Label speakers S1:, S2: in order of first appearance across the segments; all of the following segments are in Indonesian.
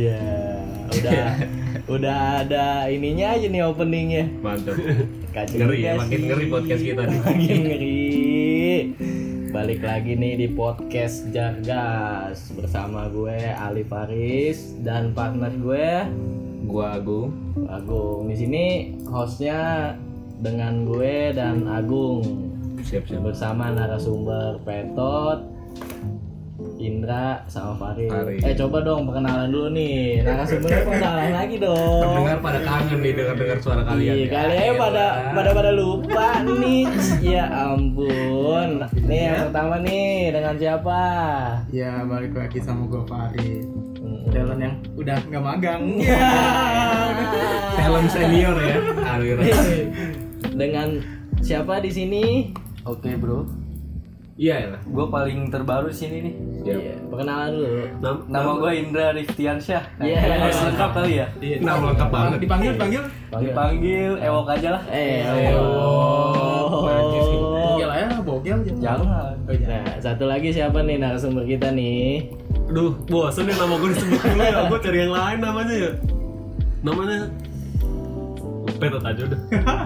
S1: Ya, udah udah ada ininya aja nih openingnya.
S2: Mantap.
S1: Kacau
S2: Ngeri ya, makin ngeri podcast kita nih.
S1: Makin ngeri. Balik lagi nih di podcast Jargas bersama gue Ali Faris dan partner gue
S2: Gua Agung.
S1: Agung. Di sini hostnya dengan gue dan Agung
S2: Siap siap.
S1: bersama narasumber Petot, Indra sama Farid.
S2: Farid.
S1: Eh coba dong perkenalan dulu nih. Narasumbernya perkenalan lagi dong.
S2: Pendengar pada kangen nih dengar dengar suara kalian.
S1: Iya,
S2: ya.
S1: kalian pada
S2: Elah.
S1: pada pada lupa nih. Ya ampun. Nih yang pertama nih dengan siapa?
S3: Ya balik lagi sama gue Farid. Talent yang udah nggak magang
S2: Talent senior ya. Aliran.
S1: dengan siapa di sini?
S4: Oke bro,
S2: Iya lah.
S4: gue paling terbaru di sini nih.
S2: Siap.
S1: Iya, perkenalan dulu.
S2: Nam-
S4: Nama gue Indra Riftiansyah.
S1: Iya.
S4: Harus lengkap kali ya.
S2: Nama lengkap banget.
S3: Dipanggil panggil
S4: Dipanggil Ewok aja lah.
S1: Eh,
S2: Oh, najis nih.
S3: Bogel aja bogel aja
S4: Jangan.
S1: Nah, satu lagi siapa nih narasumber kita nih?
S2: Aduh, bosan nih nama gue disebut dulu ya. Gue cari yang lain namanya ya. Namanya Petot aja udah.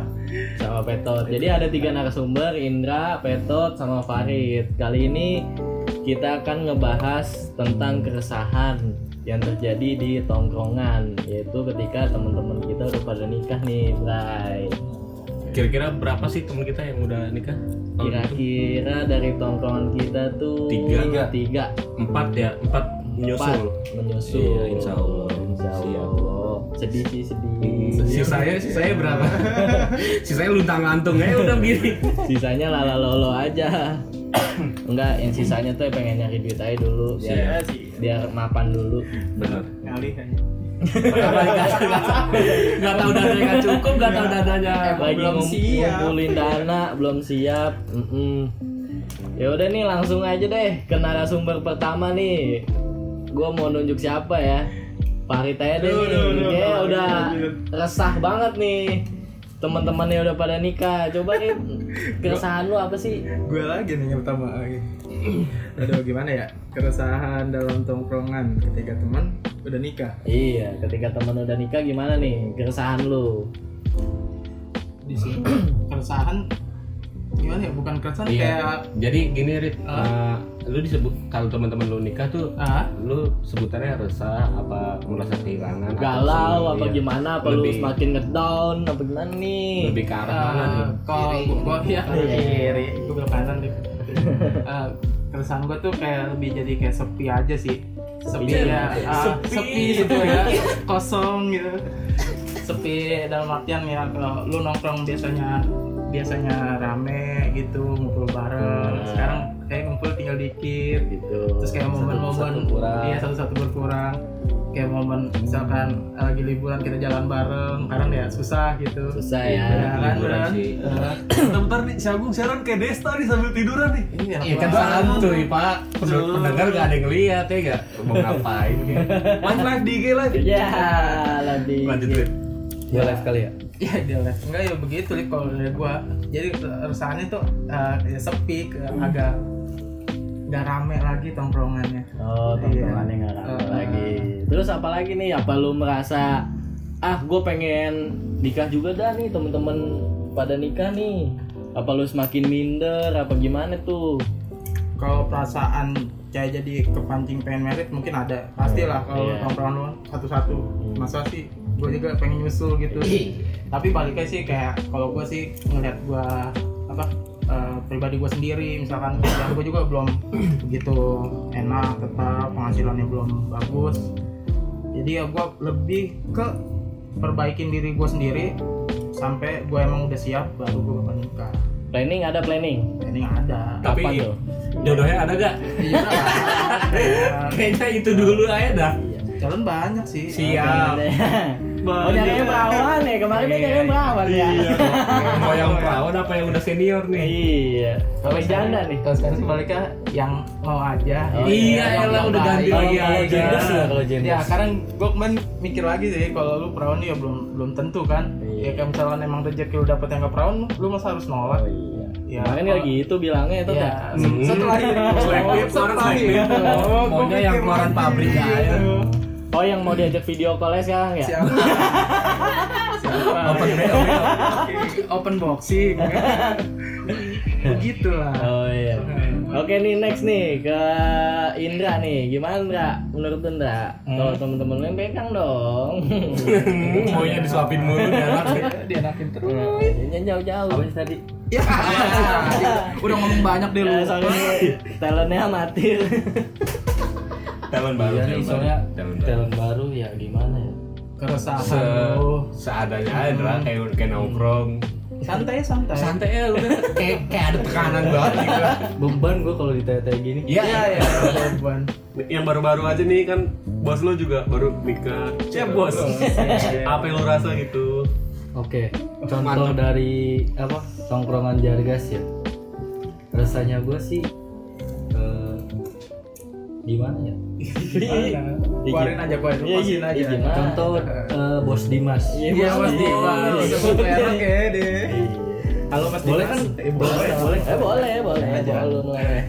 S1: sama Petot. Jadi ada tiga narasumber, Indra, Petot, sama Farid. Kali ini kita akan ngebahas tentang keresahan yang terjadi di tongkrongan, yaitu ketika teman-teman kita udah pada nikah nih, Bray.
S2: Kira-kira berapa sih teman kita yang udah nikah?
S1: Kira-kira dari tongkrongan kita tuh
S2: Tiga.
S1: tiga,
S2: Empat ya, empat menyusul.
S1: empat menyusul.
S2: Iya, insya Allah.
S1: Insya
S2: Siap.
S1: Allah. Sedih sih sedih.
S2: Si saya, si saya berapa? si saya luntang lantung ya udah begini.
S1: Sisanya lala lolo aja. Enggak, yang sisanya tuh pengen nyari duit aja dulu biar
S3: Iya sih
S1: biar mapan dulu.
S2: Benar.
S3: Ngalih aja
S2: Gak tahu dadanya nggak cukup, gak tahu dadanya.
S1: Lagi
S3: belum siap.
S1: ngumpulin dana, belum siap. Mm-mm. Ya udah nih langsung aja deh ke narasumber pertama nih. Gua mau nunjuk siapa ya? Farid aja deh nih. Dia udah resah banget nih. Teman-temannya udah pada nikah. Coba nih keresahan lu apa sih?
S3: Gue lagi nih yang pertama lagi Aduh gimana ya Keresahan dalam tongkrongan ketika teman udah nikah
S1: Iya, ketika teman udah nikah gimana nih keresahan lu?
S3: di sini keresahan gimana ya bukan keresahan
S2: Iya.
S3: kayak
S2: Jadi gini Rit,
S3: Ah.
S2: eh, lu disebut kalau teman-teman lu nikah tuh
S3: ah
S2: lu sebutannya resah apa merasa kehilangan
S1: Galau
S2: senang?
S1: apa
S2: Iya.
S1: gimana? Apa lu
S2: Lebih-
S1: semakin ngedown apa gimana nih?
S2: lebih ke arah mana
S3: Eh,
S2: nih?
S3: kalau gua ya
S1: Iya.
S3: kiri gue belok kanan deh Eh, keresahan gue tuh kayak lebih jadi kayak sepi aja sih sepi
S1: Sepi.
S3: ya ah,
S2: Sepi.
S3: sepi gitu ya kosong gitu sepi dalam artian ya kalau lu nongkrong biasanya biasanya rame gitu ngumpul bareng
S1: Hmm.
S3: sekarang kayak ngumpul tinggal dikit
S1: gitu.
S3: terus kayak momen-momen iya satu-satu berkurang kayak momen misalkan lagi liburan kita jalan bareng sekarang ya susah gitu
S1: Susah ya.
S3: Iya kan,
S2: liburan sih.
S3: Eh,
S2: Bentar nih, si Agung siaran kayak Desta nih sambil tiduran nih.
S3: iya
S2: Iya kan santuy pak, pendengar gak ada yang lihat ya gak? Mau ngapain gitu. Live live di IG live.
S1: Ya.
S2: Lanjut Rit.
S4: Gue live kali ya.
S3: Iya dia live. Enggak ya begitu nih kalau dari gua. Jadi keresahannya tuh eh, ya sepi, ke, agak nggak rame lagi tongkrongannya.
S1: Oh, tongkrongannya nggak rame
S3: Eh.
S1: lagi. Terus apa lagi nih? Apa lu merasa ah gue pengen nikah juga dah nih temen-temen pada nikah nih. Apa lu semakin minder? Apa gimana tuh?
S3: Kalau perasaan kayak jadi kepancing pengen merit mungkin ada. Pastilah kalau
S1: Iya.
S3: tongkrongan lu satu-satu. Masa sih gue juga pengen nyusul gitu. Tapi baliknya sih kayak kalau gua sih ngeliat gua apa eh, pribadi gue sendiri misalkan kerjaan gue juga belum begitu enak tetap penghasilannya belum bagus jadi ya gue lebih ke perbaikin diri gue sendiri sampai gue emang udah siap baru gue bakal nikah
S1: Planning ada planning.
S3: ini ada
S2: Tapi
S1: Kapan tuh?
S2: jodohnya ada gak?
S3: iya.
S2: Kayaknya itu dulu aja dah.
S3: Calon banyak sih
S2: Siap.
S1: Oh nyari yang perawan ya kemarin dia nyari yang perawan ya.
S2: Mau yang perawan apa yang udah senior nih?
S1: Iya. Sampai janda nih.
S3: kalau sekarang sih baliknya yang mau aja
S1: Oh,
S2: iya,
S3: yang-
S2: elah,
S3: yang
S2: udah ganti lagi aja.
S1: ya kalau.
S3: Ya sekarang gue kemarin mikir lagi sih kalau lu perawan ya belum belum tentu kan.
S1: Iya.
S3: Ya kayak misalkan emang rezeki lu dapet yang gak perawan, lu masa harus nolak.
S1: Oh iya.
S3: Ya,
S1: Kemarin
S3: kalau-
S1: lagi itu bilangnya itu
S3: Ya,
S1: kan.
S3: se-
S2: Hmm.
S3: setelah itu, setelah itu.
S2: Oh, maunya yang keluaran pabrik aja.
S1: Oh yang mau diajak video call sekarang ya?
S3: Siapa? Siapa?
S4: Open BO,
S3: Open boxing. Begitulah.
S1: Oh iya. Oke nih next nih ke Indra nih. Gimana Indra? Menurut Indra? Kalau temen-temen lu yang pegang dong.
S4: Maunya disuapin mulu dia anak.
S3: Dianakin terus.
S1: Jangan jauh-jauh.
S4: Tadi?
S3: Ya. Udah ngomong banyak deh lu.
S1: Soalnya talentnya amatir.
S5: talent baru
S4: Iya nih,
S5: talent
S4: soalnya
S5: baru. talent baru.
S4: talent baru ya gimana ya?
S3: Keresahan
S5: Se
S3: lu.
S5: seadanya aja Dra. kayak kayak nongkrong
S3: Santai santai.
S5: santai ya udah kayak kayak ada tekanan banget gitu
S4: Beban gue kalau ditanya gini.
S5: iya
S3: Iya ya. Beban.
S5: yang baru-baru aja nih kan bos lu juga baru nikah ya bos apa yang lu rasa gitu
S4: Oke, contoh dari apa tongkrongan jargas ya. Rasanya gue sih eh, gimana ya?
S3: Keluarin aja keluarin.
S1: Iya,
S3: Lepasin
S1: iya,
S3: aja.
S1: iya, gimana?
S4: Contoh eh, bos Dimas.
S3: Iya Mas Dimas. Sebut merek ya deh. Halo Mas
S4: Boleh kan?
S3: Eh, boleh.
S4: Boleh.
S1: Eh boleh, boleh.
S3: Aja.
S1: Boleh, boleh.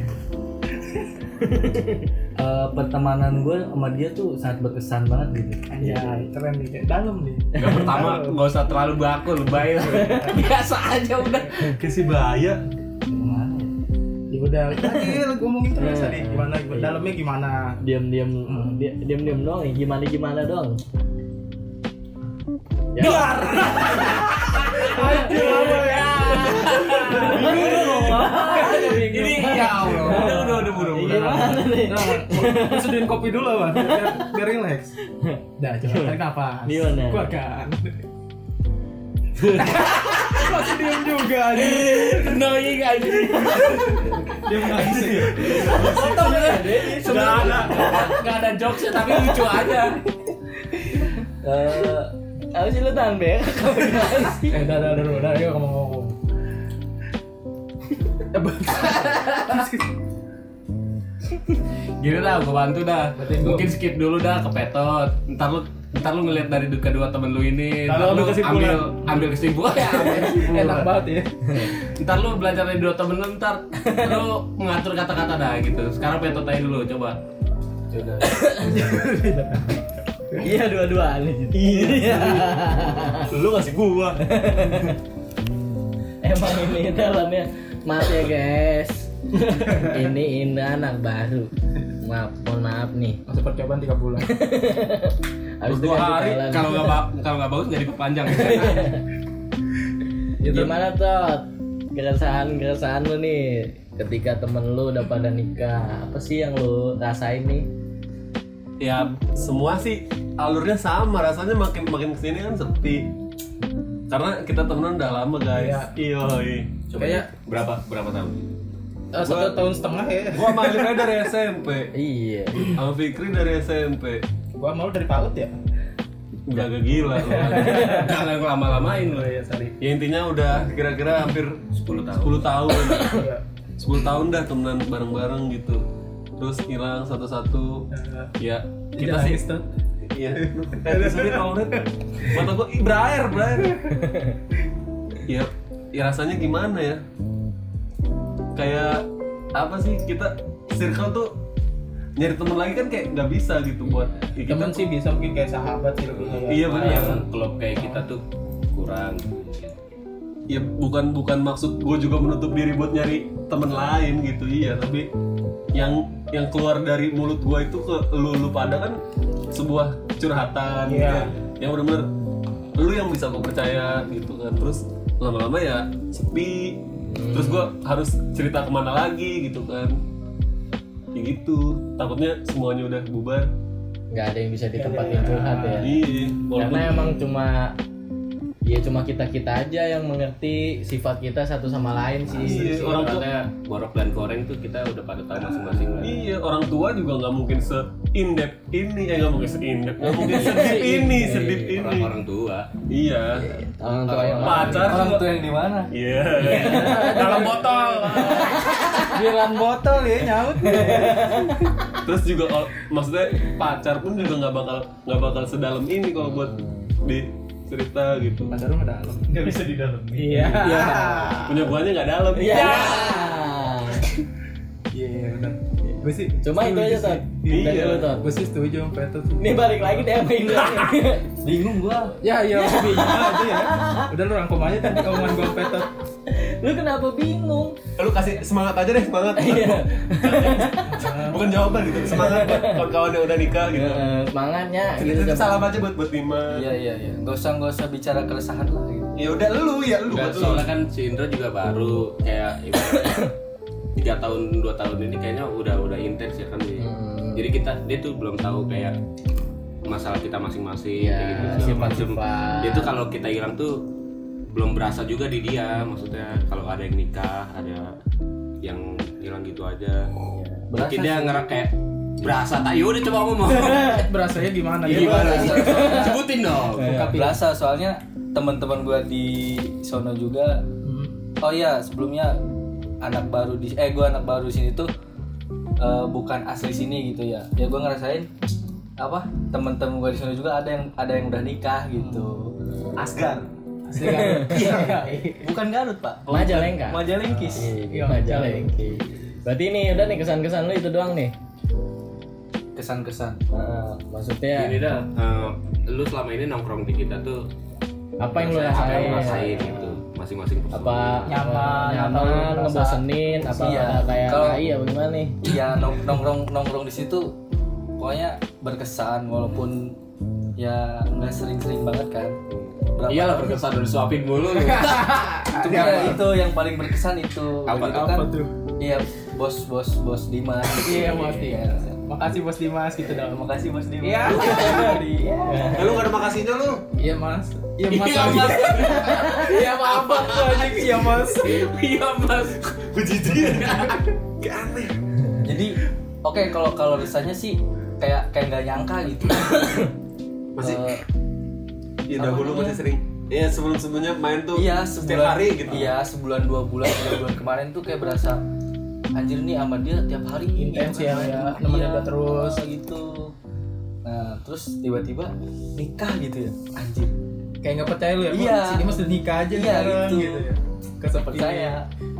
S4: Eh, pertemanan gue sama dia tuh sangat berkesan banget gitu.
S3: Anjay, keren nih. kayak Dalam nih.
S5: Gak pertama nggak usah terlalu baku lebay lah biasa aja udah si bahaya
S4: ya?
S3: Ya udah, tadi lu ngomongin terus tadi gimana dalamnya gimana?
S1: Diam-diam dia- diam-diam dong. ya. Gimana-gimana dong. Ya.
S3: Anjir apa ya?
S5: ini ya Allah udah udah udah
S1: Ya, Gimana nih?
S3: Nah, seduhin kopi dulu lah, biar, biar relax. Dah, coba tarik nafas.
S1: Gimana?
S3: Keluarkan. Masih diem juga anjir.
S1: Annoying anjing.
S3: Dia menangis ya.
S5: Gak ada Gak ada jokesnya tapi lucu aja
S1: Eh, apa sih lu tahan ber?
S3: Eh, dah, dah, dah, dah, dah, yuk ngomong-ngomong.
S5: Gini dah, gue bantu dah. Mungkin skip dulu dah ke petot. Ntar lu ntar lu ngeliat dari kedua temen lu ini.
S3: Ntar
S5: lu
S3: kesimpulan.
S5: ambil ambil kesimpulan. Ya.
S3: Enak banget ya.
S5: Ntar lu belajar dari dua temen lu ntar lu mengatur kata-kata dah gitu. Sekarang petot aja dulu coba.
S1: Iya dua-duaan Iya.
S5: Lu kasih gua.
S1: Emang ini dalamnya maaf ya guys. ini Indra anak baru. Maaf, mohon maaf nih.
S3: Masa percobaan 3 bulan.
S1: Habis
S5: dua hari kalau nggak kalau nggak bagus jadi panjang.
S1: Gimana tot? Keresahan keresahan lu nih. Ketika temen lu udah pada nikah apa sih yang lu rasain nih?
S5: ya semua sih alurnya sama. Rasanya makin makin ke sini kan sepi. Karena kita temenan udah lama guys. Iya. Coba
S3: Kayak-
S5: berapa berapa tahun?
S3: Eh, satu tahun setengah ya.
S5: gua sama Alika dari SMP
S1: Iya.
S5: sama Fikri dari SMP
S3: Gua mau dari Palet ya.
S5: udah agak gila lu jangan lama-lamain lu
S3: ya, sorry.
S5: ya intinya udah kira-kira hampir 10 tahun 10 tahun
S3: Iya.
S5: 10 tahun dah temenan bareng-bareng gitu terus hilang satu-satu ya kita sih Iya. Eh, sorry Tauret. Mata gua ih, berair, berair. ya, ya rasanya gimana ya? Kayak apa sih kita circle tuh nyari temen lagi kan kayak nggak bisa gitu buat ya kita
S3: Temen sih bisa mungkin kayak sahabat sih lebih.
S5: Iya benar.
S2: yang klub kayak kita tuh kurang
S5: ya bukan bukan maksud gue juga menutup diri buat nyari temen lain gitu iya tapi yang yang keluar dari mulut gue itu ke lu lu pada kan sebuah curhatan gitu
S3: Iya.
S5: ya. yang benar-benar lu yang bisa gue percaya gitu kan terus lama-lama ya sepi terus gue harus cerita ke mana lagi gitu kan ya gitu takutnya semuanya udah bubar
S1: nggak ada yang bisa ditempatin curhat ya.
S5: iya
S1: Karena emang cuma ya cuma kita kita aja yang mengerti sifat kita satu sama lain sih.
S5: Iya, orang tua
S2: borok dan goreng tuh kita udah pada tahu masing-masing lah.
S5: Iya, orang tua juga nggak mungkin se indep ini, eh nggak mungkin se indep, nggak mungkin sedip ini, sedip ini.
S2: Orang-orang tua.
S5: Iya,
S1: Orang tua yang
S5: pacar
S4: Orang tuh yang di mana?
S5: Iya, dalam
S3: Giran botol ya nyaut.
S5: Terus juga kalau maksudnya pacar pun juga nggak bakal nggak bakal sedalam ini kalau buat di cerita gitu.
S3: Pacar lu nggak dalam. Nggak bisa di dalam. Iya.
S5: Punya buahnya nggak dalam.
S1: Iya.
S3: Iya benar. gue sih
S1: Cuma itu aja lu Tot.
S3: gue sih setuju sama Petot sih.
S1: Ini balik lagi deh sama Indra.
S4: bingung gua
S3: ya iya bingung aja ya udah lu rangkum aja tadi omongan gue sama Petot
S1: lu kenapa bingung?
S6: Lu kasih semangat aja deh, semangat.
S1: Iya.
S6: Bukan jawaban gitu, semangat buat kawan-kawan yang udah nikah gitu.
S1: Eh, Semangatnya.
S6: Itu
S1: gitu.
S6: salam aja buat buat Bima.
S4: iya iya iya nggak usah nggak usah bicara keresahan lah gitu.
S6: Ya udah lu ya lu
S2: Enggak, soalnya kan si Indra juga baru kayak tiga tahun dua tahun ini kayaknya udah udah intens ya kan dia.
S1: Hmm.
S2: Jadi kita dia tuh belum tahu kayak masalah kita masing-masing
S1: Iya,
S2: kayak gitu macem.
S1: sifat-sifat.
S2: Dia tuh kalau kita hilang tuh belum berasa juga di dia maksudnya kalau ada yang nikah ada yang hilang gitu aja.
S4: Berasa
S2: mungkin dia ngerak kayak berasa tak? Yaudah coba ngomong.
S3: Berasanya gimana?
S2: Iya,
S3: Dia
S2: gimana? sebutin dong.
S4: Berasa soalnya teman-teman gua di sono juga.
S3: Hmm.
S4: oh iya sebelumnya anak baru di eh gua anak baru sini tuh eh, bukan asli sini gitu ya. Ya gua ngerasain apa teman-teman gua di sono juga ada yang ada yang udah nikah gitu.
S6: Asgar.
S3: Asli kan?
S4: bukan Garut pak
S1: Majalengka.
S4: Majalengkis
S1: Iya, Majalengki. Berarti ini udah nih kesan-kesan lu itu doang nih.
S4: kesan-kesan
S1: Nah, maksudnya
S2: ini dah eh, lu selama ini nongkrong di kita tuh
S1: apa yang lu
S2: apa yang lu
S1: rasain?
S2: rasain gitu masing-masing.
S1: Apa
S3: Nyaman,
S1: nyaman, ngebosenin, apa
S4: Iya.
S1: kayak
S4: Kalau-
S1: tai apa gimana nih?
S4: ya nong- nongkrong nongkrong di situ pokoknya berkesan walaupun ya nggak sering-sering banget kan Berapa-
S2: iyalah berkesan udah disuapin mulu
S4: Cuma ya itu yang paling berkesan itu
S2: Apa-
S3: apa
S4: kan,
S3: tuh?
S4: iya bos bos bos Dimas
S3: Iya, Bos Dimas.
S4: Iya.
S3: makasih bos Dimas gitu dong
S4: terima kasih bos Dimas
S3: Iya.
S4: Iya.
S6: Eh, lu gak ada makasihnya lu.
S3: iya mas iya mas
S2: Iya, Mas.
S3: iya maaf pak iya mas
S2: iya mas
S6: Gue jijik. Kayak aneh.
S4: jadi oke kalau kalau rasanya sih kayak kayak nggak nyangka gitu
S6: Masih
S4: Eh,
S6: ya dahulu masih sering. Iya sebelum-sebelumnya main tuh
S4: iya
S6: setiap
S4: sebulan
S6: hari gitu.
S4: iya sebulan dua bulan tiga bulan kemarin tuh kayak berasa anjir nih sama dia tiap hari
S3: Intens ya, ya. Nemenin
S4: Iya,
S3: terus.
S4: gitu nah terus tiba-tiba nikah gitu ya anjir
S3: kayak nggak percaya lu ya?
S4: Iya.
S3: si Dimas udah nikah aja
S4: Iya,
S3: sekarang
S4: gitu.
S3: gitu ya kesepian
S4: Percaya.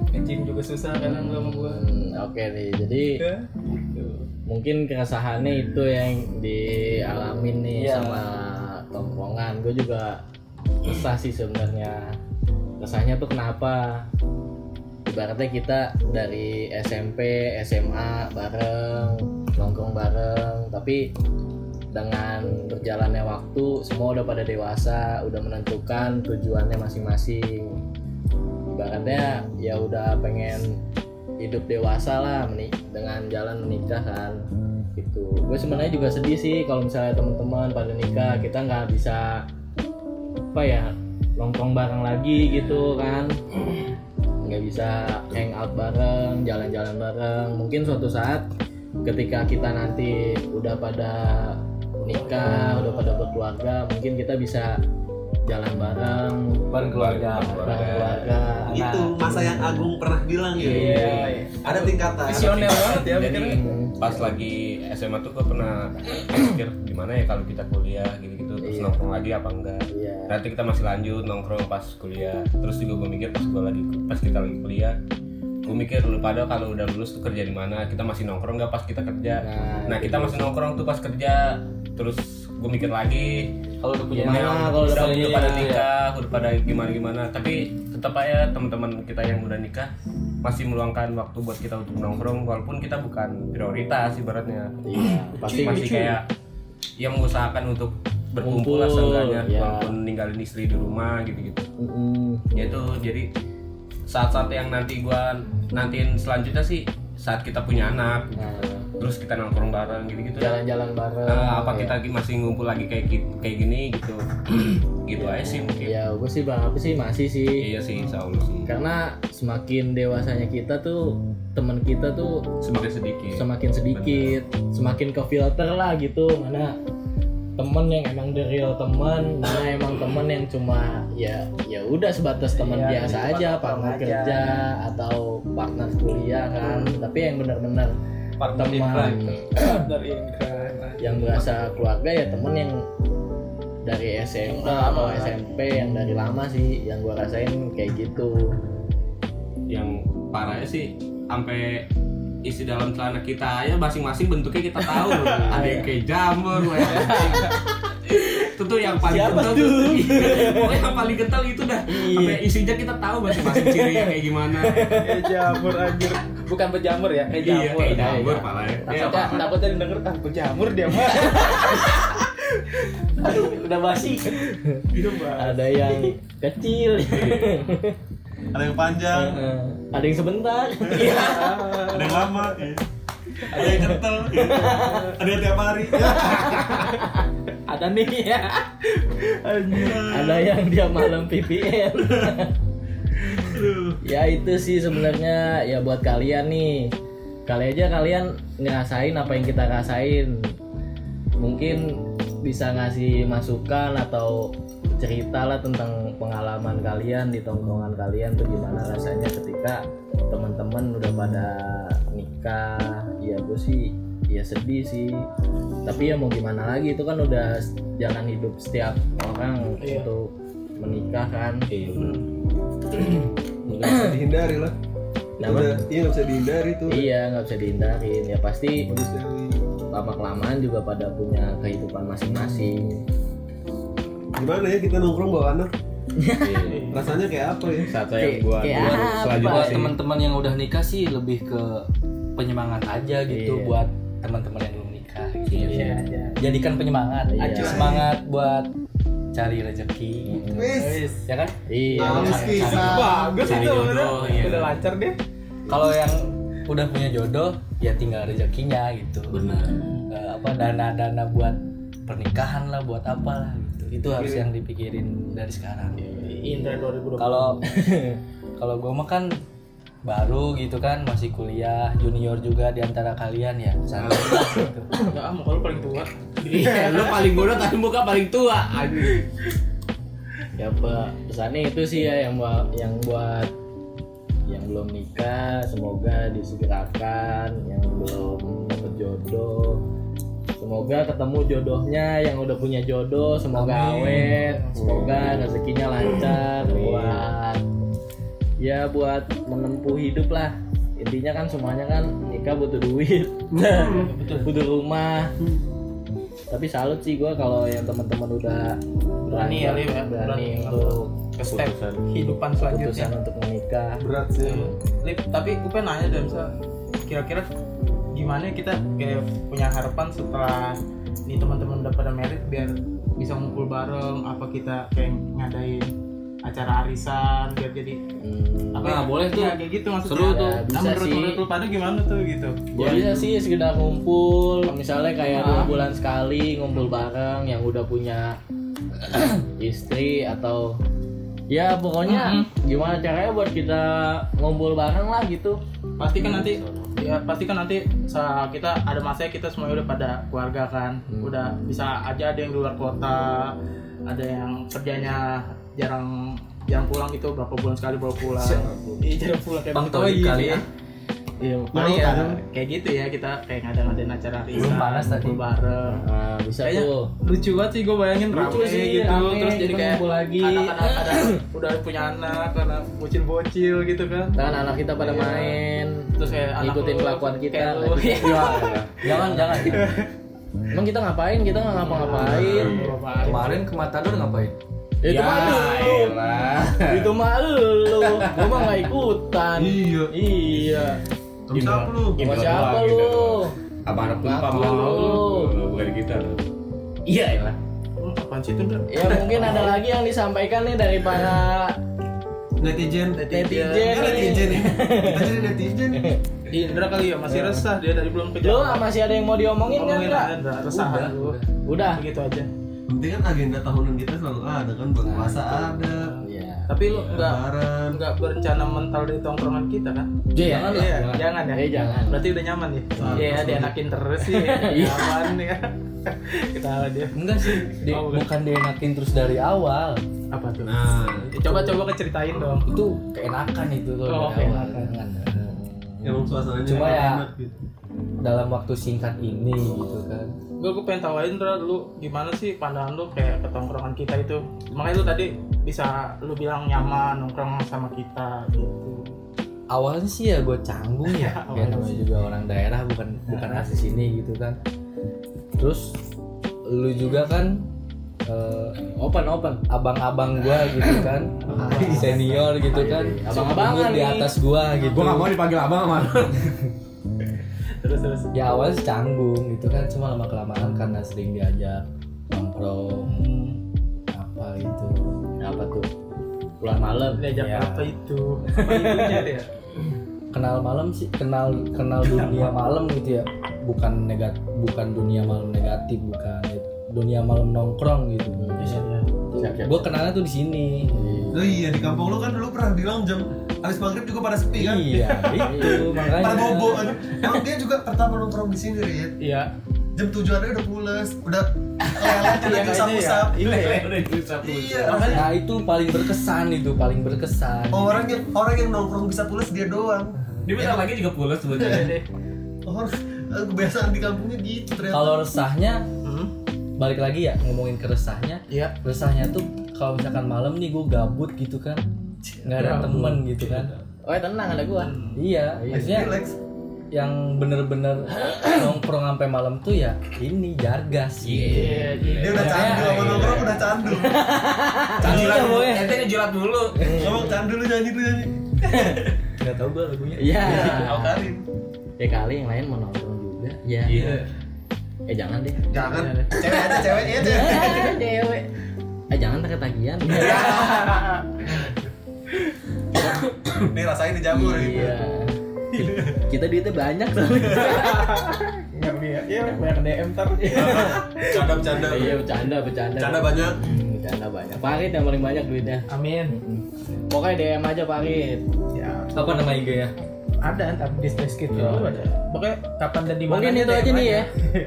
S3: Ngejim juga susah kadang gua sama gua
S1: Hmm, Oke nih, jadi
S3: Ya, gitu.
S1: mungkin keresahannya itu yang dialamin nih
S4: Iya.
S1: sama tongkrongan. Gue juga resah sih sebenarnya. Resahnya tuh kenapa? Ibaratnya kita dari SMP, SMA bareng, nongkrong bareng, tapi dengan berjalannya waktu semua udah pada dewasa, udah menentukan tujuannya masing-masing. Ibaratnya ya udah pengen hidup dewasa lah dengan jalan menikah kan gitu. Gue sebenarnya juga sedih sih kalau misalnya teman-teman pada nikah kita nggak bisa apa ya nongkrong bareng lagi gitu kan. Nggak bisa hang out bareng jalan-jalan bareng. Mungkin suatu saat ketika kita nanti udah pada nikah udah pada berkeluarga mungkin kita bisa jalan bareng.
S4: Bareng keluarga.
S1: Bareng keluarga.
S6: Itu masa yang Agung pernah bilang gitu.
S1: Iya.
S6: Ada tingkatan.
S3: visioner banget ya
S2: jadi
S3: mikirnya.
S2: pas lagi SMA tuh gue pernah mikir gimana ya kalau kita kuliah gitu-gitu terus
S1: Iya.
S2: nongkrong lagi apa enggak?
S1: Iya.
S2: Nanti kita masih lanjut nongkrong pas kuliah. Terus juga gue mikir pas gue lagi pas kita lagi kuliah gue mikir lu pada kalau udah lulus tuh kerja di mana? Kita masih nongkrong nggak pas kita kerja?
S1: Nah,
S2: nah kita masih nongkrong tuh pas kerja. Terus gue mikir lagi
S4: kalau udah punya
S1: Gimana
S4: anak,
S1: kalau udah
S2: udah,
S1: pada
S2: pada
S4: iya.
S2: nikah udah pada gimana gimana tapi tetap aja teman-teman kita yang udah nikah masih meluangkan waktu buat kita untuk nongkrong walaupun kita bukan prioritas ibaratnya.
S1: Iya pasti.
S2: masih kayak yang mengusahakan untuk berkumpul lah seenggaknya
S1: ya.
S2: walaupun ninggalin istri di rumah gitu-gitu.
S1: Mm-mm.
S2: ya itu jadi saat-saat yang nanti gua nantiin selanjutnya sih saat kita punya anak
S1: nah
S2: terus kita nongkrong bareng gitu-gitu. Ya.
S1: jalan-jalan bareng
S2: Eh, apa
S1: ya.
S2: kita masih ngumpul lagi kayak kayak gini gitu. Gitu aja sih mungkin.
S1: Ya gue sih bang apa sih masih sih.
S2: Iya sih insya Allah sih.
S1: Karena semakin dewasanya kita tuh teman kita tuh
S2: semakin sedikit.
S1: semakin sedikit semakin ke filter lah gitu mana temen yang emang the real temen mana emang temen yang cuma ya ya udah sebatas teman
S4: Iya,
S1: biasa aja partner
S4: aja.
S1: kerja atau partner kuliah kan. Tapi yang benar-benar
S4: partner
S1: teman.
S4: Indra.
S3: dari Indra.
S1: Yang berasa keluarga ya temen yang dari SMA atau SMP yang dari lama sih yang gua rasain kayak gitu.
S2: Yang parahnya sih sampai isi dalam celana kita ya masing-masing bentuknya kita tahu. Loh. ada yang kayak jamur itu tuh yang paling
S1: Siapa
S2: kental
S1: tuh?
S2: Pokoknya yang paling kental itu dah.
S1: Iya.
S2: sampai isinya kita tahu masing-masing cirinya kayak gimana.
S3: Kayak jamur anjir bukan pejamur ya kayak
S2: iya
S3: jamur.
S2: kayak
S1: Iya,
S2: jamur
S1: iya.
S2: malah ya.
S3: Takutnya
S2: Iya, apa-apa.
S3: takutnya denger ah pejamur dia mah
S4: udah basi.
S1: Ada yang kecil.
S6: Ada yang panjang.
S1: Ada yang sebentar.
S6: Ada yang lama ada yang kental ada yang tiap hari.
S3: Ada nih ya.
S1: Ada yang dia malam VPN ya itu sih sebenarnya ya buat kalian nih. Kali aja kalian ngerasain apa yang kita rasain. Mungkin bisa ngasih masukan atau cerita lah tentang pengalaman kalian di tongkrongan kalian tuh gimana rasanya ketika teman-teman udah pada nikah. Ya gue sih ya sedih sih. Tapi ya mau gimana lagi itu kan udah jalan hidup setiap orang
S3: Iya.
S1: untuk menikah kan
S5: nggak bisa dihindari lah.
S1: Nah,
S5: udah iya nggak bisa dihindari tuh.
S1: Iya nggak bisa dihindarin. Ya pasti lama kelamaan juga pada punya kehidupan masing-masing.
S5: Gimana ya kita nongkrong bawa anak? Rasanya kayak apa ya?
S2: Saat saya
S1: Kayak-
S2: buat buat
S4: teman-teman yang udah nikah sih lebih ke penyemangat aja gitu
S1: Iya.
S4: buat teman-teman yang belum nikah gitu.
S3: iya iya.
S4: Jadikan penyemangat.
S1: Iya.
S4: semangat buat cari rezeki.
S5: Wis.
S4: Ya kan?
S1: Iya
S5: kisah.
S3: bagus
S2: Cari
S3: itu
S2: jodoh,
S3: udah
S2: iya.
S3: udah lancar deh
S4: kalau yang udah punya jodoh ya tinggal rezekinya gitu.
S2: Benar
S4: Eh, apa dana-dana buat pernikahan lah buat apa lah gitu. Itu harus yang dipikirin dari sekarang.
S3: Indra 2020
S4: kalau kalau gue mah kan baru gitu kan masih kuliah junior juga di antara kalian ya santai gitu.
S3: enggak ah muka lu paling tua
S2: iya lu paling bodoh tapi muka paling tua. Anjing
S1: ya Pak. pesannya itu sih ya yang buat yang buat yang belum nikah semoga disegerakan yang belum dapet jodoh. Semoga ketemu jodohnya yang udah punya jodoh semoga awet semoga rezekinya lancar buat ya buat menempuh hidup lah. Intinya kan semuanya kan nikah butuh duit butuh rumah tapi salut sih gue kalau yang teman-teman udah
S3: Berani ya, ya?
S1: berani untuk
S3: ke step kehidupan selanjutnya.
S1: keputusan untuk menikah.
S5: Berat sih.
S3: Lip, tapi gue pengen nanya dan misal kira-kira gimana kita kayak punya harapan setelah nih teman-teman udah pada merit biar bisa ngumpul bareng apa kita kayak ngadain acara arisan biar jadi
S1: Hmm,
S3: apa
S4: Nah,
S3: ya?
S4: boleh tuh.
S3: Iya, kayak gitu maksudnya
S4: Seru tuh.
S3: nah,
S1: Bisa
S3: menurut,
S1: sih.
S3: menurut lu pada gimana tuh gitu
S1: ya bisa sih sekedar ngumpul misalnya kayak
S3: Ah.
S1: dua bulan sekali ngumpul bareng yang udah punya istri atau ya pokoknya gimana caranya buat kita ngumpul bareng lah gitu
S3: pasti kan nanti ya pasti kan nanti kita ada masanya kita semuanya udah pada keluarga kan udah bisa aja ada yang di luar kota ada yang kerjanya jarang jarang pulang gitu berapa bulan sekali baru pulang iya jarang pulang kayak
S4: Bang
S3: iya,
S4: kali
S3: iya.
S4: ya.
S1: iya
S3: Paling ya kayak gitu ya kita kayak ngadain acara
S4: Belum panas tadi.
S3: bareng
S1: nah, bisa
S3: Kayaknya
S1: tuh
S3: lucu banget sih gue bayangin
S1: Lucu
S3: rame
S1: sih,
S3: gitu
S1: rame,
S3: terus jadi kayak
S1: lagi.
S3: anak-anak ada udah punya anak karena bocil-bocil gitu kan
S1: kan anak kita pada main
S3: terus kayak lu,
S1: kelakuan kita.
S3: kayak lu. Iya.
S4: jangan jangan
S1: emang kita ngapain kita nggak ngapa-ngapain
S4: kemarin ke Matador ngapain
S1: itu
S2: Ya,
S1: mah lu. itu mah lu. Gua mah nggak ikutan.
S5: Iya.
S1: iya.
S5: Sama siapa lu?
S1: sama siapa
S2: gitu.
S1: lu?
S2: Apa anak pumpa mau
S1: lu.
S2: bukan kita. Loh
S1: iya. Lah
S3: Hmm, apaan sih itu
S1: ya mungkin ada lagi yang disampaikan nih dari para
S5: netizen
S1: netizen.
S5: Ya, netizen
S1: nih
S5: nih kita jadi netizen. Nih
S3: Indra kali ya masih resah dia dari belum
S1: lu
S3: kejauhan.
S1: masih ada yang mau diomongin nggak
S3: Ngomongin
S1: nggak?
S3: aja, Indra, resah.
S4: Udah,
S3: lu.
S4: udah.
S1: udah
S3: Begitu aja.
S5: Penting kan agenda tahunan kita selalu ada kan bulan puasa ada
S1: Iya.
S3: Tapi lu enggak
S5: lebaran
S3: enggak berencana mental di tongkrongan kita kan?
S1: Jangan lah,
S3: Iya,
S1: jangan.
S3: jangan ya.
S1: Eh, jangan.
S3: Berarti udah nyaman ya. Iya,
S5: pasti.
S3: dienakin terus sih. nyaman ya. Kita dia.
S4: enggak sih di,
S3: Oh, bukan.
S4: dienakin terus dari awal
S3: Apa tuh?
S5: nah
S3: Ya, coba coba keceritain dong.
S4: itu keenakan itu tuh
S3: Oh,
S4: dari awal.
S3: keenakan.
S5: emang suasananya
S4: Cuma ya-
S5: enak gitu
S4: dalam waktu singkat ini gitu kan
S3: Gue gue pengen tawain Indra lu gimana sih pandangan lu kayak ke tongkrongan kita itu. Makanya lu tadi bisa lu bilang nyaman nongkrong sama kita gitu.
S4: awalnya sih ya gue canggung ya kayak namanya juga orang daerah bukan bukan asli sini gitu kan terus lu juga kan eh,
S1: Open open.
S4: abang-abang gua gitu kan senior gitu kan
S1: Abang-abangan
S4: umur di
S1: nih.
S4: atas gua gitu
S5: Gue gak mau dipanggil abang sama
S3: terus terus.
S4: Ya awalnya sih canggung gitu kan cuma lama kelamaan karena sering diajak nongkrong. Apa gitu
S1: Apa tuh? Pulang malam.
S3: diajak
S4: Ya.
S3: apa itu? Apa itunya dia
S4: kenal malam sih kenal kenal dunia malam gitu ya. Bukan negat bukan dunia malam negatif bukan. Dunia malam nongkrong gitu.
S1: Siap-siap.
S4: gue kenalnya tuh di sini.
S5: Oh iya di kampung lu kan dulu pernah bilang jam habis maghrib juga pada sepi kan?
S4: iya itu makanya.
S5: Pada bobo kan? Emang dia juga pertama nongkrong di sini Rit?
S3: Iya.
S5: Jam tujuannya udah pules, udah lelet, udah
S3: Iya,
S5: usap-usap.
S3: Iya. Ya.
S5: Iya, makanya
S4: nah itu paling berkesan itu paling berkesan.
S5: Orang yang orang yang nongkrong bisa pules dia doang.
S6: Dia bentar lagi juga pulas sebetulnya.
S5: Orang kebiasaan di kampungnya gitu ternyata.
S4: Kalau resahnya
S3: Hmm?
S4: balik lagi ya ngomongin ke resahnya.
S3: Iya.
S4: Resahnya tuh kalau misalkan malam nih gue gabut gitu kan nggak ada temen gitu kan?
S1: Oh ya tenang ada gua.
S4: iya maksudnya
S5: Relax.
S4: yang bener-bener nongkrong sampai malam tuh ya ini jargas.
S3: Iya iya
S5: Dia udah candu sama nongkrong udah candu.
S4: Jilat boy
S6: Ente ngejilat dulu.
S5: Ngomong candu lu nyanyi lu nyanyi.
S4: Nggak tahu gue lagunya.
S1: Iya.
S5: Tahu Karin
S1: Ya kali yang lain mau nongkrong juga. Ya.
S6: Iya.
S1: Eh jangan deh.
S5: Jangan. Cewek aja cewek iya cewek.
S1: Dewe. Eh jangan pakai tagihan.
S5: Nih rasain di jamur gitu
S1: Iya. Kita duitnya banyak soalnya.
S3: ya iya banyak DM ntar
S5: Canda-canda
S1: Iya bercanda bercanda.
S5: Canda banyak
S1: Hmm, Bercanda banyak. Farid yang paling banyak duitnya.
S3: amin
S1: Pokoknya DM aja Farid.
S3: ya
S4: apa nama IG ya
S3: ada ntar di deskripsi
S1: Oh,
S3: dulu ada pokoknya kapan dan di mana
S1: Mungkin itu aja nih ya.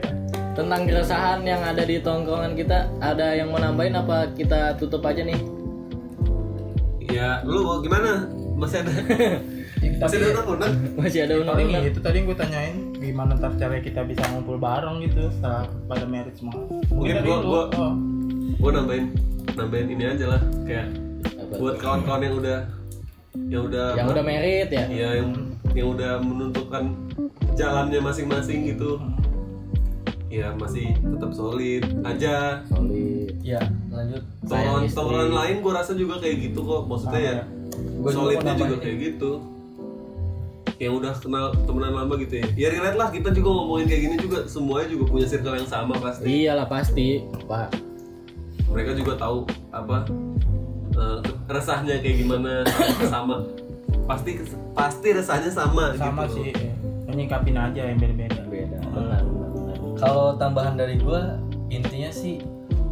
S1: Tentang keresahan yang ada di tongkrongan kita, ada yang mau nambahin apa kita tutup aja nih?
S5: Ya lu mau gimana? Masih ada Masih ada unek
S1: Masih ada undang-undang.
S3: itu tadi gue tanyain gimana ntar cara kita bisa ngumpul bareng gitu setelah pada merit semua
S5: Mungkin gua-
S3: oh.
S5: Gue nambahin Nambahin ini aja lah Kayak
S1: Apa
S5: Buat kawan-kawan yang udah Yang udah
S1: yang udah merit ya.
S5: Iya yang Yang udah menentukan Jalannya masing-masing gitu Ya masih tetap solid aja.
S1: Solid.
S4: ya lanjut.
S1: Istri.
S5: tongkrongan lain gue rasa juga kayak gitu kok. Maksudnya ya
S4: Gua juga
S5: Solidnya juga
S4: nambahin
S5: kayak gitu. yang udah kenal temenan lama gitu ya. Ya relate lah. Kita juga ngomongin kayak gini juga. Semuanya juga punya circle yang sama pasti.
S1: Iyalah pasti, Pak.
S5: mereka juga tahu apa eh, resahnya kayak gimana sama. Pasti pasti resahnya sama
S3: sama
S5: gitu
S3: sih. Menyikapin aja yang beda-beda
S4: kalau tambahan dari gua intinya sih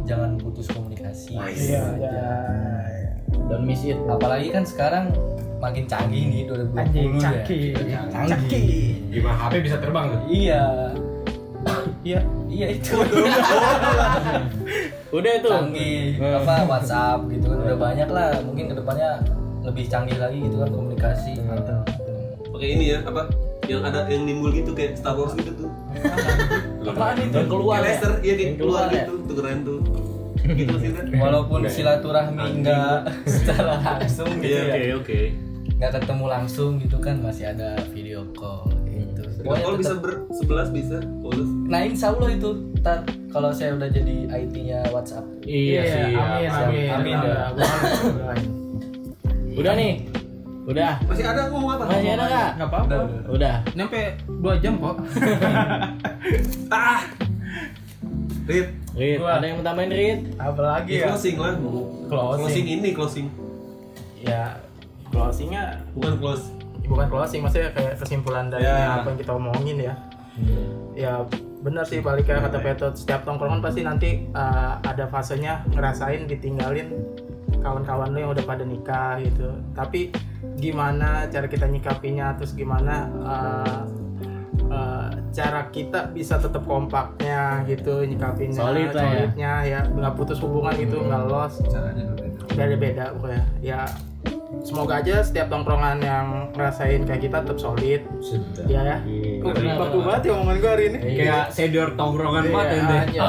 S4: jangan putus komunikasi.
S3: Iya ya
S1: Don't miss it.
S4: apalagi kan sekarang makin canggih nih 2020
S3: anjing
S4: ya.
S3: caki
S4: canggih.
S2: Gimana HP bisa terbang tuh?
S4: iya.
S3: Iya
S4: iya itu.
S1: Udah itu.
S4: canggih. Apa WhatsApp gitu kan udah banyak lah. Mungkin ke depannya lebih canggih lagi gitu kan komunikasi.
S5: Pakai ini ya apa yang ada yang nimbul gitu kayak Star Wars gitu tuh.
S1: Apaan itu? Yang keluar ya?
S5: laser iya kayak keluar
S1: keluar ya?
S5: gitu tuh keren tuh. Gitu maksudnya
S4: walaupun silaturahmi enggak secara langsung gitu
S5: iya
S4: ya.
S5: oke oke.
S4: Nggak ketemu langsung gitu kan masih ada video call gitu.
S5: Kalau
S4: Pokoknya
S5: bisa ber sebelas bisa boleh.
S4: Nah insya Allah itu kalau saya udah jadi IT-nya WhatsApp.
S1: Iya sih.
S3: amin amin.
S4: Amin,
S3: amin.
S4: Dah.
S1: Udah nih. Udah.
S5: masih ada ngomong apa
S1: Masih ada nggak?
S3: nggak apa-apa
S1: Udah.
S3: nyampe dua jam kok
S5: ah Rit,
S1: Rit,
S3: Gua.
S1: ada yang mau tambahin Rit?
S3: apalagi
S5: ya,
S3: ya
S5: closing lah
S3: Closing.
S5: closing ini closing
S3: ya closingnya
S5: bukan close
S3: bukan closing maksudnya kayak kesimpulan dari
S5: Ya.
S3: apa yang kita omongin ya ya benar sih balik kayak kata Petot setiap tongkrongan pasti nanti uh, ada fasenya ngerasain ditinggalin kawan-kawan lo yang udah pada nikah gitu. Tapi gimana cara kita nyikapinya? Terus gimana uh, uh, cara kita bisa tetap kompaknya gitu nyikapinnya
S1: Solid lah ya.
S3: solidnya ya. Nggak putus hubungan gitu nggak lost. Beda-beda pokoknya. Ya semoga aja setiap tongkrongan yang ngerasain kayak kita tetap solid. Ya. Ya kok baku banget ya omongan gue hari ini?
S6: Kayak senior tongkrongan
S3: Iya,
S6: banget
S3: aja.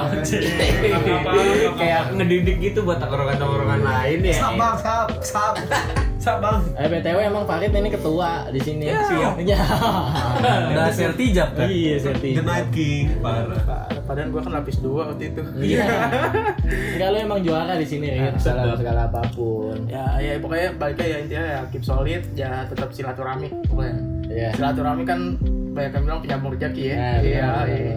S6: Kayak ngedidik gitu buat tongkrongan-tongkrongan lain ya.
S5: sab bang sab sab Sak bang.
S1: Eh BTW emang Farid ini ketua di sini. Siap. Ya.
S4: Udah sertijab kan?
S1: Iya,
S5: The
S1: serti.
S5: Night King. Parah.
S3: Padahal gua kan lapis dua waktu itu.
S1: Iya. Enggak lu emang juara di sini, Rit. Segala segala apa pun.
S3: Ya, ya pokoknya baliknya ya intinya ya keep solid, ya tetap silaturahmi. Pokoknya.
S1: Iya.
S3: Silaturahmi kan banyak yang bilang penyambung rezeki ya.
S1: Nah,
S3: iya,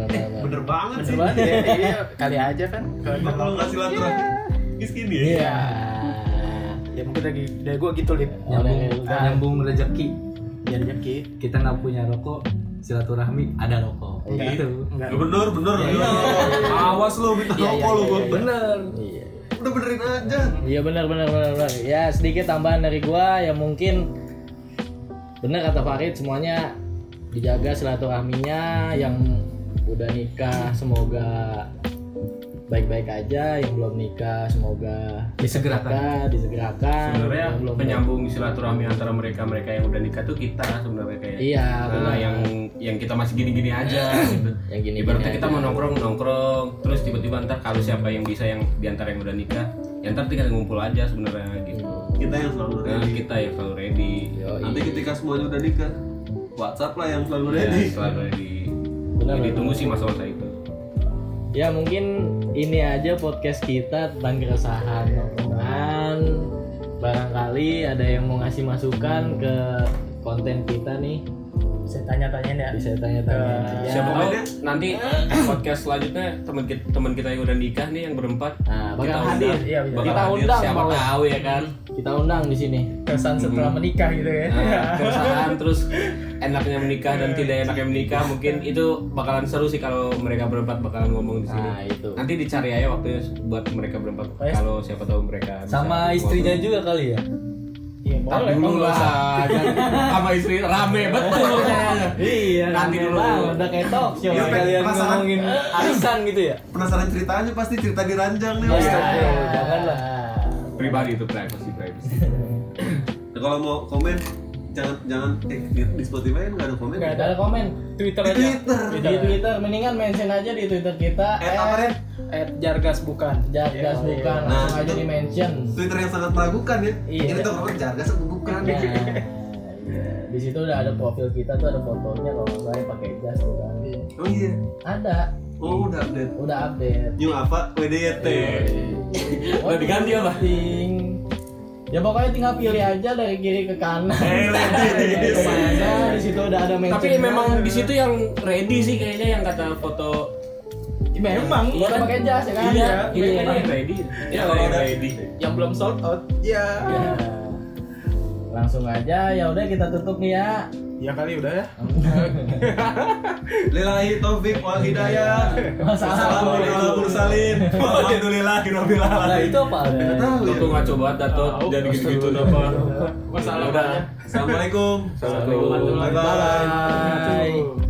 S3: iya.
S5: Bener banget
S3: Bener
S5: sih.
S3: banget ya. Iya, kali aja kan. Kalau
S5: nggak silaturahmi, miskin ya.
S1: Iya.
S3: Ya mungkin dari dari gua gitu, Lip.
S1: Oh, dari lu.
S3: Ah,
S4: Nyambung rezeki.
S3: Ya rezeki.
S4: Kita nggak punya rokok, silaturahmi ada rokok.
S3: Enggak.
S4: Gitu.
S3: Enggak.
S5: Ya bener, bener. Iya. Awas lo minta
S3: Iya,
S5: rokok lo
S3: iya,
S5: gua.
S3: iya.
S4: Bener.
S1: Iya.
S5: Udah benerin aja.
S1: Iya benar benar benar benar. Ya sedikit tambahan dari gua ya mungkin benar kata Farid semuanya dijaga silaturahminya yang udah nikah semoga baik-baik aja yang belum nikah semoga
S4: Disegerakan.
S1: nikah, disegerakan
S2: sebenarnya
S1: yang belum
S2: penyambung silaturahmi antara mereka mereka yang udah nikah tuh kita sebenarnya kayak
S1: iya
S2: Nah, yang yang kita masih gini-gini aja gitu.
S1: yang gini
S2: Ibaratnya kita mau nongkrong nongkrong, terus tiba-tiba ntar kalau siapa yang bisa yang di antara yang udah nikah, ya ntar tinggal ngumpul aja sebenarnya gitu.
S5: Kita yang selalu
S2: Nah,
S5: ready.
S2: kita yang selalu ready.
S5: Nanti ketika semuanya udah nikah, WhatsApp lah yang selalu
S2: Ya,
S5: ready.
S2: selalu ready.
S1: Benar,
S2: Jadi
S1: benar.
S2: tunggu sih masa-masa itu.
S1: ya mungkin ini aja podcast kita tentang keresahan teman barangkali ada yang mau ngasih masukan ke konten kita nih
S3: Saya tanya-tanyain ya.
S1: bisa tanya-tanya ya.
S2: Siapa tahu nanti podcast selanjutnya teman kita teman kita yang udah nikah nih yang berempat
S1: nah bakal
S2: kita
S1: hadir
S2: undang.
S3: Iya, bisa.
S2: Bakal
S1: Kita
S2: hadir,
S1: undang
S2: siapa tahu ya kan.
S1: kita undang di sini
S3: Kesan setelah menikah gitu ya.
S2: Nah, keresahan terus enaknya menikah dan tidak enaknya menikah mungkin itu bakalan seru sih kalau mereka berempat bakalan ngomong di sini.
S1: nah itu
S2: Nanti dicari aja waktunya buat mereka berempat
S3: Oh, ya?
S2: kalau siapa tahu mereka bisa
S4: Sama istrinya juga kali ya.
S3: Iya, boleh.
S2: dulu jangan- sama istri rame betul kayaknya.
S1: iya
S2: Nanti
S1: rame
S2: dulu.
S1: udah kayak talk show
S5: Iya,
S4: Kalian ngomongin arisan gitu ya.
S5: Penasaran ceritanya pasti cerita di ranjang nih.
S1: Iya.
S5: Mas.
S4: janganlah.
S2: Pribadi itu privacy privacy.
S5: Nah, kalau mau komen jangan jangan eh, di, di Spotify kan nggak ada komen.
S3: Nggak
S1: Gak ada komen
S3: Twitter
S5: Di
S3: aja.
S5: Twitter.
S1: di Twitter mendingan mention aja di Twitter kita
S5: Eh, apa Ren?
S3: At Jargas bukan.
S1: Jargas
S3: Iya,
S1: bukan
S5: Nah,
S1: langsung aja
S5: itu-
S1: di mention
S5: Twitter yang sangat meragukan ya.
S1: Iya.
S5: Ini tuh orang jargas apa bukan?
S1: Nah, iya. di situ udah ada profil kita tuh ada fotonya kalau nggak salah pakai jas tuh kan
S5: Oh iya.
S1: ada
S5: Oh udah update.
S1: udah update
S5: New apa? WDYT.
S1: Udah
S2: diganti apa?
S1: Ya pokoknya tinggal pilih aja dari kiri ke kanan.
S5: Eh. Ke
S1: mana? Di situ udah ada mention.
S2: Tapi memang di situ yang ready sih kayaknya yang kata foto
S3: Memang.
S1: Iya udah pakai jas ya kan?
S2: Iya,
S1: iya.
S2: iya, yang ready. Ya
S5: kalau
S2: yang
S5: udah-
S2: ready.
S3: Yang belum sold out. Ya.
S1: Ya. Langsung aja ya udah kita tutup nih ya.
S3: Ya kali udah ya.
S5: Lillahi taufik wal hidayah.
S1: Wassalamualaikum.
S5: Warahmatullahi wabarakatuh. Alhamdulillah rabbil
S4: Nah, itu apa?
S5: Nggak tahu ya.
S2: Tuh ngaco banget Datot, jadi gitu-gitu apa.
S3: Masalah
S2: Udah.
S5: Assalamualaikum.
S2: Assalamualaikum.
S5: Bye bye.